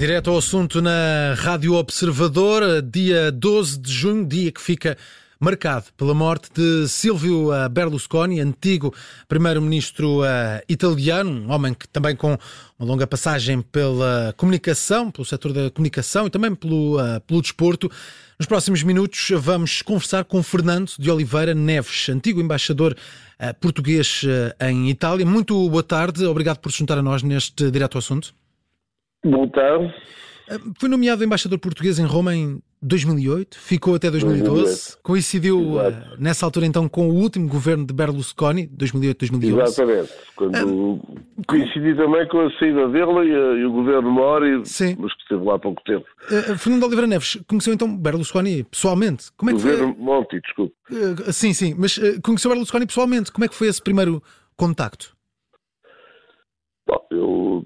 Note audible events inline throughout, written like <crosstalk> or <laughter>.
Direto ao assunto na Rádio Observador, dia 12 de junho, dia que fica marcado pela morte de Silvio eh, Berlusconi, antigo primeiro-ministro eh, italiano, um homem que também com uma longa passagem pela comunicação, pelo setor da comunicação e também pelo, uh, pelo desporto. Nos próximos minutos vamos conversar com Fernando de Oliveira Neves, antigo embaixador português em Itália. Muito boa tarde, obrigado por se juntar a nós neste direto ao assunto. Boa tarde. Foi nomeado embaixador português em Roma em 2008, ficou até 2012, 2008. coincidiu Exato. nessa altura então com o último governo de Berlusconi, 2008-2011. Exatamente, quando ah, coincidi também com a saída dele e, e o governo Mori, Sim. mas que esteve lá há pouco tempo. Uh, Fernando Oliveira Neves, conheceu então Berlusconi pessoalmente? Como é que governo foi? Monti, desculpe. Uh, sim, sim, mas uh, conheceu Berlusconi pessoalmente, como é que foi esse primeiro contacto? Bom, eu,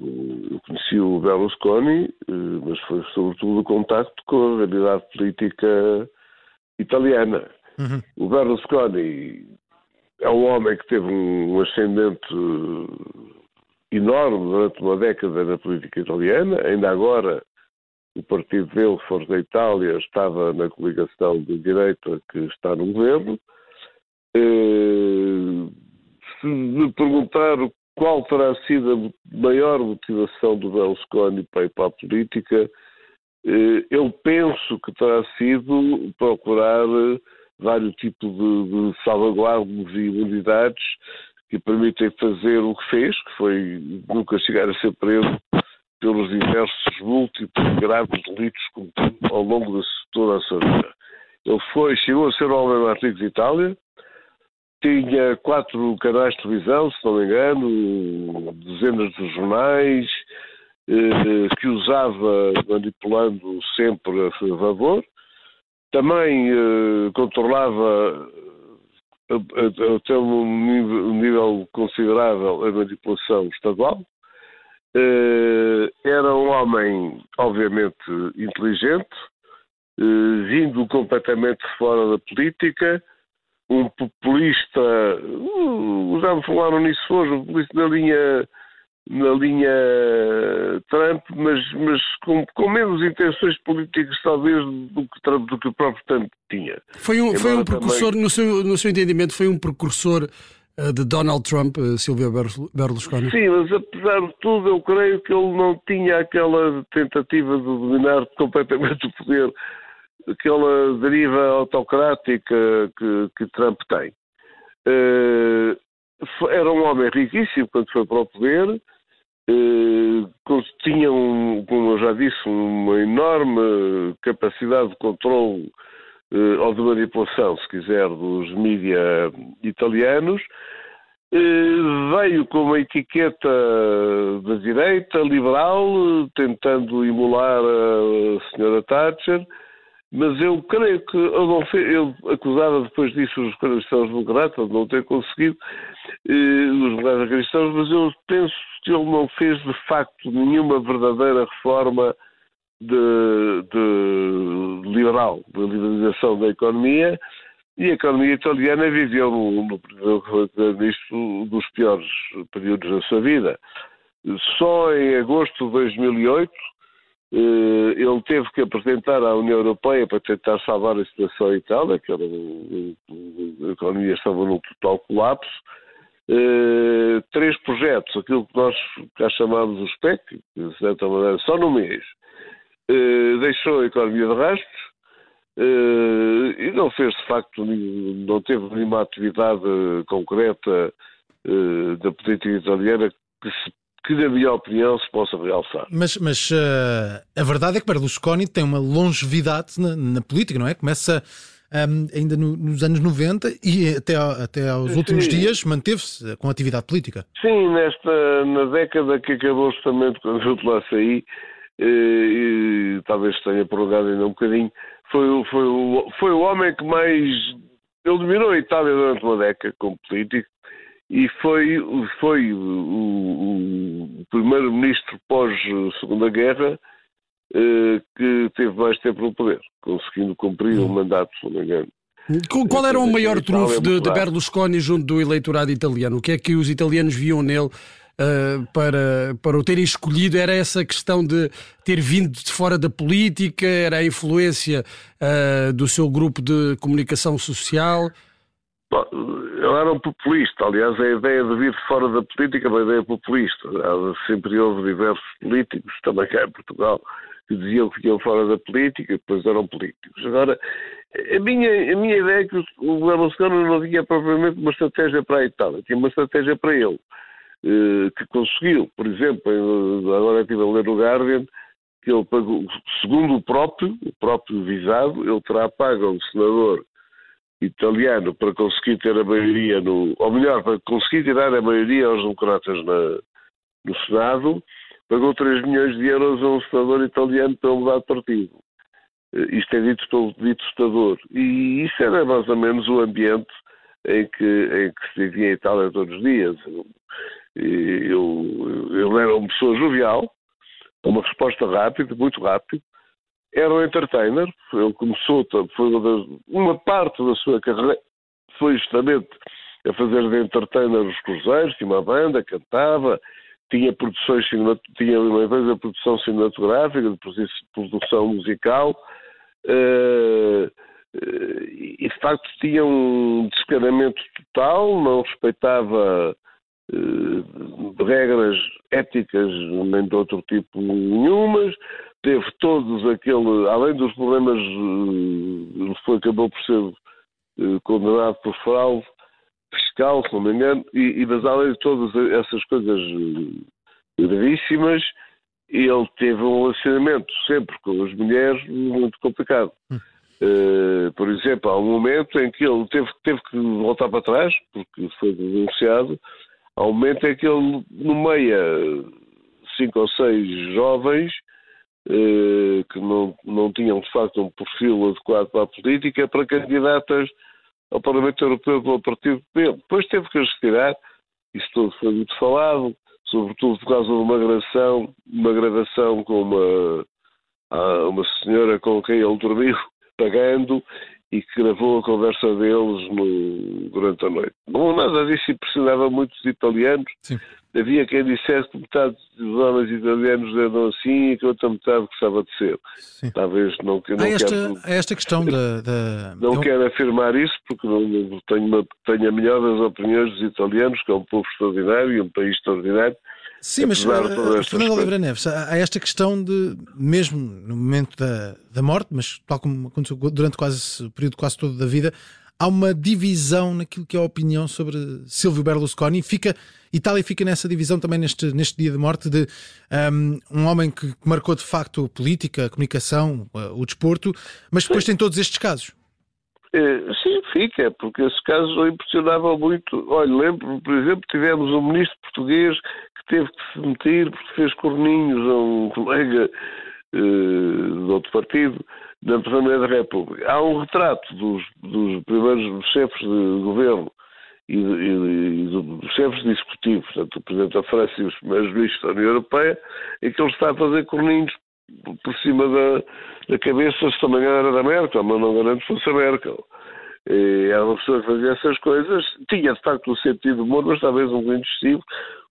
eu, conheci o Berlusconi, eh, mas foi sobretudo o contacto com a realidade política italiana. Uhum. O Berlusconi é um homem que teve um ascendente enorme durante uma década na política italiana. Ainda agora, o partido dele, Forza da Itália, estava na coligação de direita que está no governo. Eh, se me perguntar qual terá sido a maior motivação do Berlusconi para ir para a política, eh, eu penso que terá sido procurar eh, vários tipos de, de salvaguardas e imunidades que permitem fazer o que fez, que foi nunca chegar a ser preso pelos diversos múltiplos graves delitos cometidos ao longo de toda a sua vida. Ele foi, chegou a ser homem mais de Itália, tinha quatro canais de televisão, se não me engano, dezenas de jornais, eh, que usava manipulando sempre a favor. Também eh, controlava até um nível, considerável a manipulação estadual. Eh, era um homem, obviamente, inteligente, eh, vindo completamente fora da política, um populista, uh, já me falaram nisso hoje, um populista na linha, na linha Trump, mas, mas com, com menos intenções políticas talvez do que, Trump, do que o próprio Trump tinha. Foi um, foi um precursor, também... no, seu, no seu entendimento, foi um precursor uh, de Donald Trump, uh, Silvio Berlusconi? Sim, mas apesar de tudo, eu creio que ele não tinha aquela tentativa de dominar completamente o poder aquela deriva autocrática que, que Trump tem. Uh, era um homem riquíssimo quando foi para o poder, uh, tinha, um, como eu já disse, uma enorme capacidade de controle uh, ou de manipulação, se quiser, dos mídias italianos. veio com uma etiqueta da direita, liberal, tentando emular a senhora Thatcher, mas eu creio que eu acusava depois disso os cristãos democratas de não ter conseguido, eh, os democratas cristãos, mas eu penso que ele não fez de facto nenhuma verdadeira reforma de, de liberal, de liberalização da economia, e a economia italiana viveu no, no nisto dos piores períodos da sua vida. Só em agosto de 2008 eh, ele teve que apresentar à União Europeia para tentar salvar a situação em Itália, que era, a economia estava num total colapso, eh, três projetos, aquilo que nós cá chamamos o SPEC, de certa maneira, só no mês, eh, deixou a economia de rastros e não fez, de facto, não teve nenhuma atividade concreta da política italiana que se que, na minha opinião, se possa realçar. Mas, mas uh, a verdade é que Berlusconi tem uma longevidade na, na política, não é? Começa um, ehm, ainda no, nos anos 90 e até, até aos Sim. últimos dias manteve-se com atividade política. Sim, nesta, na década que acabou justamente quando eu de lá saí, e, eh, e, talvez tenha prolongado ainda um bocadinho, foi, foi, o, foi o homem que mais. Ele dominou a Itália durante uma década como político e foi, foi o, o primeiro-ministro pós-Segunda Guerra eh, que teve mais tempo no poder, conseguindo cumprir o hum. mandato, se não me engano. Qual era o maior trunfo de, de, Berlusconi junto do eleitorado italiano? O que é que os italianos viam nele uh, para, para o terem escolhido era essa questão de ter vindo de fora da política, era a influência uh, do seu grupo de comunicação social? Bom, eu era um populista, aliás, a ideia de vir fora da política é uma ideia populista. Sempre houve diversos políticos, também cá em Portugal, que diziam que iam fora da política e depois eram políticos. Agora, a minha, a minha ideia é que o Berlusconi não tinha propriamente uma estratégia para a Itália, tinha uma estratégia para ele, eh, que conseguiu, por exemplo, agora estive a ler o Guardian, que ele pagou, segundo o próprio, o próprio visado, ele terá pago a um senador italiano para conseguir ter a maioria no, ou melhor, para conseguir tirar a maioria aos democratas na, no Senado, pagou 3 milhões de euros a um senador italiano para mudar de partido. Eh, isto é dito pelo dito Estador. E isso era mais ou menos o ambiente em que, em que se vivia em Itália todos os dias. Eu, era uma pessoa jovial, uma resposta rápida, muito rápida. Era um entertainer, ele começou, foi uma, uma parte da sua carreira, foi justamente a fazer de entertainer os cruzeiros, tinha uma banda, cantava, tinha produções tinha uma vez a produção cinematográfica, de produção musical, uh, e de facto tinha um descaramento total, não respeitava uh, regras éticas nem de outro tipo nenhumas, teve todos aquele, além dos problemas, uh, foi, acabou por ser condenado por fraude, fiscal, se não me engano, e, e mas além de todas essas coisas eh, gravíssimas, ele teve um relacionamento sempre com as mulheres muito complicado. Hum. Uh, por exemplo, há um momento em que ele teve, teve que voltar para trás, porque foi denunciado, há um momento em que ele nomeia cinco ou seis jovens que não, não tinham de facto um perfil adequado para a política para candidatas ao Parlamento Europeu pelo partido dele. Depois teve que as retirar, isso tudo foi muito falado, sobretudo por causa de uma gravação, uma gravação com uma, uma senhora com quem ele dormiu, <laughs> pagando, e que gravou a conversa deles no, durante a noite. Não, nada disso impressionava muitos italianos. Sim. Havia quem dissesse que metade dos homens italianos eram assim e que outra metade gostava de ser. Sim. Talvez não, não esta, quero, esta questão da. da... Não Eu... quero afirmar isso porque não, tenho, uma, tenho a melhor das opiniões dos italianos, que é um povo extraordinário e um país extraordinário Sim, mas uh, Fernando Oliveira Neves, há esta questão de, mesmo no momento da, da morte, mas tal como aconteceu durante quase o período quase todo da vida, há uma divisão naquilo que é a opinião sobre Silvio Berlusconi. Fica, Itália fica nessa divisão também neste, neste dia de morte de um, um homem que marcou de facto a política, a comunicação, o desporto, mas depois Sim. tem todos estes casos. É, sim, fica, porque esses casos impressionavam muito. Olha, lembro, por exemplo, tivemos um ministro português teve que se meter porque fez corninhos a um colega uh, de outro partido na Assembleia da República. Há um retrato dos, dos primeiros chefes de governo e, e, e dos chefes de executivo, portanto, o Presidente da França e os primeiros ministros da União Europeia, em que ele está a fazer corninhos por cima da, da cabeça, se também era da Merkel, mas não garanto que fosse a Merkel. E era uma pessoa que fazia essas coisas, tinha de facto um sentido de humor, mas talvez um bocadinho excessivo,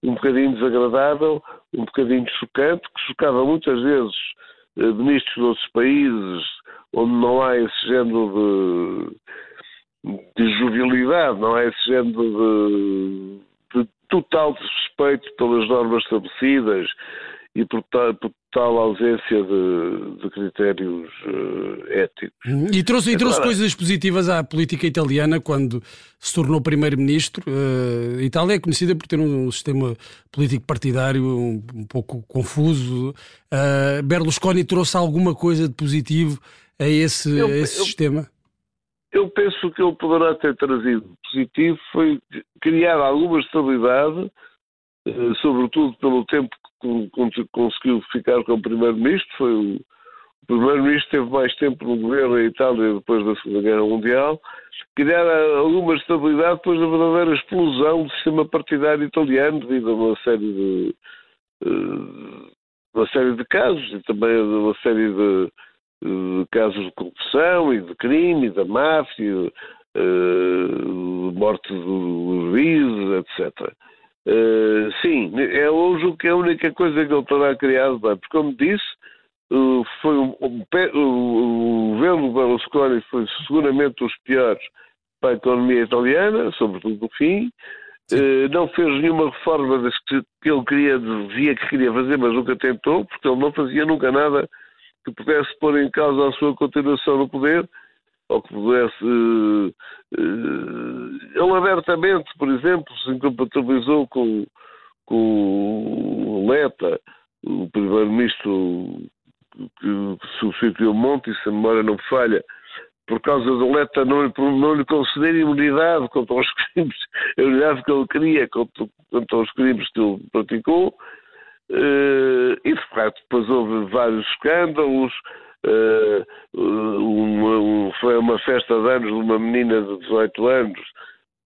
um bocadinho desagradável, um bocadinho chocante, que chocava muitas vezes eh, ministros de outros países onde não há esse género de, de jovialidade, não há esse género de, de total desrespeito pelas normas estabelecidas e por, por tal ausência de, de critérios uh, éticos. E trouxe, e trouxe coisas positivas à política italiana quando se tornou primeiro-ministro. Uh, a Itália é conhecida por ter um sistema político partidário um, um pouco confuso. Uh, Berlusconi trouxe alguma coisa de positivo a esse, eu, a esse eu, sistema? Eu penso que ele poderá ter trazido positivo foi criar alguma estabilidade, sobretudo pelo tempo conseguiu ficar como primeiro-ministro, foi o, o primeiro-ministro teve mais tempo no governo em Itália depois da Segunda Guerra Mundial, criar alguma estabilidade depois da verdadeira explosão do sistema partidário italiano devido a uma série de uh, uma série de casos e também uma série de, de casos de corrupção e de crime, da máfia, uh, morte dos juízes, etc. Uh, sim, é hoje o que é a única coisa que ele terá criado bem, porque como disse, uh, foi um, um, o, o governo Berlusconi foi seguramente os piores para a economia italiana, sobretudo no fim, uh, não fez nenhuma reforma das que, que ele queria, dizia que queria fazer, mas nunca tentou, porque ele não fazia nunca nada que pudesse pôr em causa a sua continuação no poder, ou que pudesse. Uh, uh, ele abertamente, por exemplo, se incompatibilizou com, com o Leta, o primeiro-ministro que substituiu Monti, se a memória não falha, por causa do Leta não, não lhe conceder imunidade contra os <laughs> crimes, a imunidade que ele queria contra, contra os crimes que ele praticou. Uh, e de facto depois houve vários escândalos, uma, um, foi uma festa de anos de uma menina de 18 anos,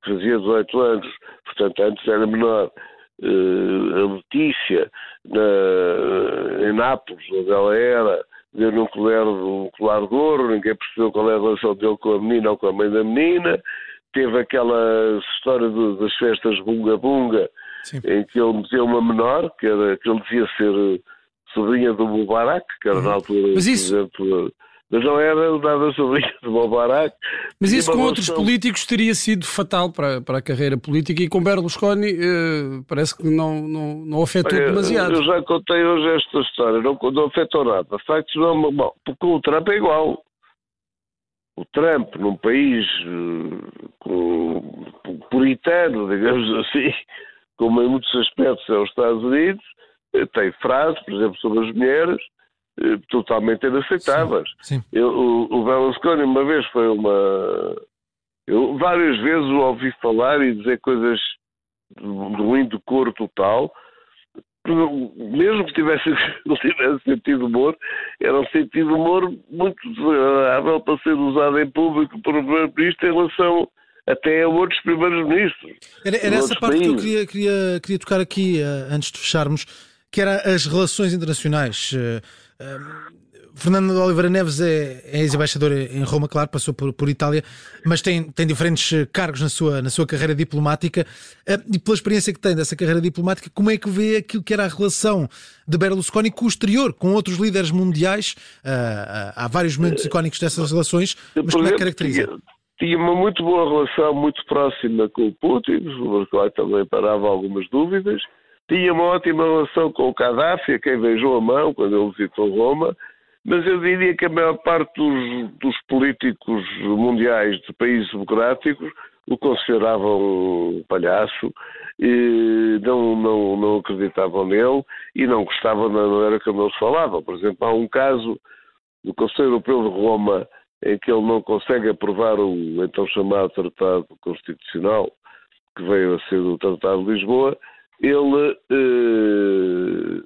que fazia 18 anos, portanto antes era menor, uh, a Letícia, na, em Nápoles, onde ela era, deu-lhe um colar, um colar de ouro, ninguém percebeu qual é a relação dele com a menina ou com a mãe da menina, teve aquela história das festas bunga-bunga, em que ele meteu uma menor, que, era, que ele dizia ser sobrinha do Mubarak, que era uhum. na altura Mas isso... presidente mas não era nada sobrinha do Mubarak. Mas isso com outros políticos teria sido fatal para, para a carreira política e com Berlusconi eh, parece que não, não, não afetou Olha, demasiado. Eu já contei hoje esta história, não, não afetou nada. Factos não, bom, porque o Trump é igual. O Trump, num país uh, puritano, digamos <laughs> assim, como em muitos aspectos é os Estados Unidos, tem frases, por exemplo, sobre as mulheres, eh, totalmente inaceitáveis. Sim, sim. Eu, o, o Berlusconi uma vez foi uma... Eu várias vezes o ouvi falar e dizer coisas de, de indecoro total, mesmo que tivesse, <laughs> tivesse sentido humor, era um sentido humor muito desagradável para ser usado em público por um primeiro-ministro em relação até a outros primeiros ministros. Era, era essa parte países. que eu queria, queria, queria tocar aqui, uh, antes de fecharmos que era as relações internacionais. Uh, uh, Fernando de Oliveira Neves é, é ex-embaixador em Roma, claro, passou por, por, Itália, mas tem, tem diferentes cargos na sua, na sua carreira diplomática. Uh, e pela experiência que tem dessa carreira diplomática, como é que vê aquilo que era a relação de Berlusconi com o exterior, com outros líderes mundiais? há vários momentos icónicos dessas relações, mas como é que caracteriza? Tinha, tinha uma muito boa relação, muito próxima com o Putin, sobre o qual também parava algumas dúvidas. Tinha uma ótima relação com o Gaddafi, a quem beijou a mão quando ele visitou Roma, mas eu diria que a maior parte dos, dos políticos mundiais de países democráticos o consideravam um palhaço, e não, não, não acreditavam nele e não gostavam da maneira como eles falavam. Por exemplo, há um caso do Conselho Europeu de Roma em que ele não consegue aprovar o então chamado Tratado Constitucional, que veio a ser o Tratado de Lisboa, ele, eh,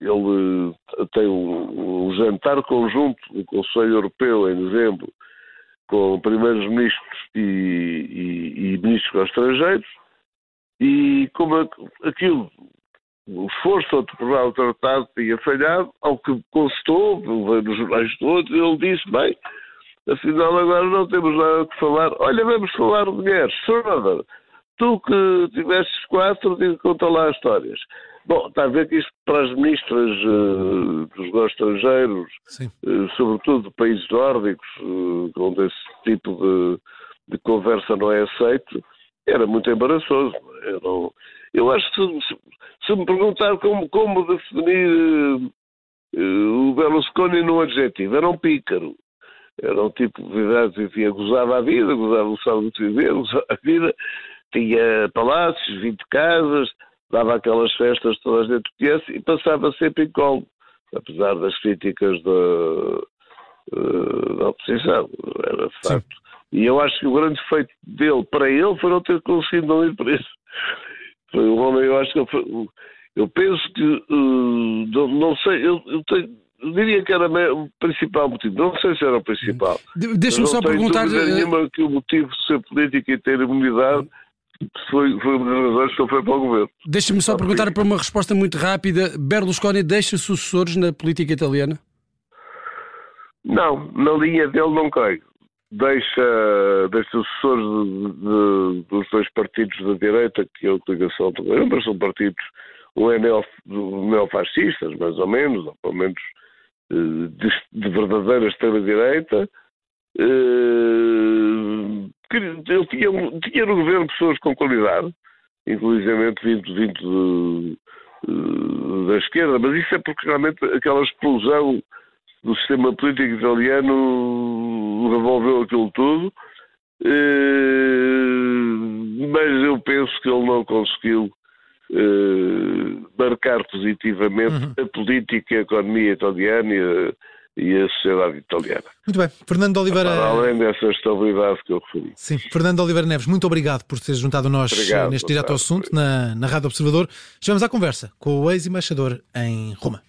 ele tem um, um, jantar conjunto do Conselho Europeu em dezembro com primeiros ministros e, e, e ministros estrangeiros e como aquilo o esforço de aprovar o tratado tinha falhado, ao que constou, veio nos jornais todos, ele disse, bem, afinal agora não temos nada que falar, olha, vamos falar de mulheres, Schroeder, Tu que tivesses quatro, conta lá as histórias. Bom, está a ver que isto para as ministras uh, dos negócios estrangeiros, uh, sobretudo de países nórdicos, uh, onde esse tipo de, de, conversa não é aceito, era muito embaraçoso. Eu, não, eu acho que se, se, me perguntar como, como definir o Berlusconi num adjetivo, era um pícaro. Era um tipo de verdade, enfim, gozava a vida, gozava o sábado de viver, gozava a vida, tinha palácios, 20 casas, dava aquelas festas todas dentro a gente e passava sempre incólume, apesar das críticas da, eh, da oposição, era de facto. Sim. E eu acho que o grande feito dele para ele foi não ter conseguido não ir preso. Foi um homem, eu acho que foi, eu penso que uh, não, não, sei, eu, eu, tenho, eu, diria que era o principal motivo, não sei se era o principal. Deixa-me só perguntar. Não nenhuma que o motivo de ser político e ter imunidade foi, foi uma das razões que ele foi para o governo. Deixa-me só perguntar para uma resposta muito rápida. Berlusconi deixa sucessores na política italiana? Não, na linha dele não creio. deixa, deixa assessores de, de, dos dois partidos da direita, que é a utilização de ambas são partidos, um é neo, neofascistas, mais ou menos, ou pelo menos eh, de, de verdadeira extrema-direita. Eh, ele tinha, tinha no governo pessoas com qualidade, inclusive vindo, vindo de, da esquerda, mas isso é porque realmente aquela explosão do sistema político italiano revolveu aquilo tudo. Eh, mas eu penso que ele não conseguiu eh, marcar positivamente uhum. a política, a economia italiana e a, sociedade italiana. Muito bem. Fernando Oliveira. Para além dessa estabilidade que eu referi. Sim. Fernando Oliveira Neves, muito obrigado por ter juntado a nós obrigado, neste direto ao assunto na, na Rádio Observador. Estivemos à conversa com o ex-embaixador em Roma.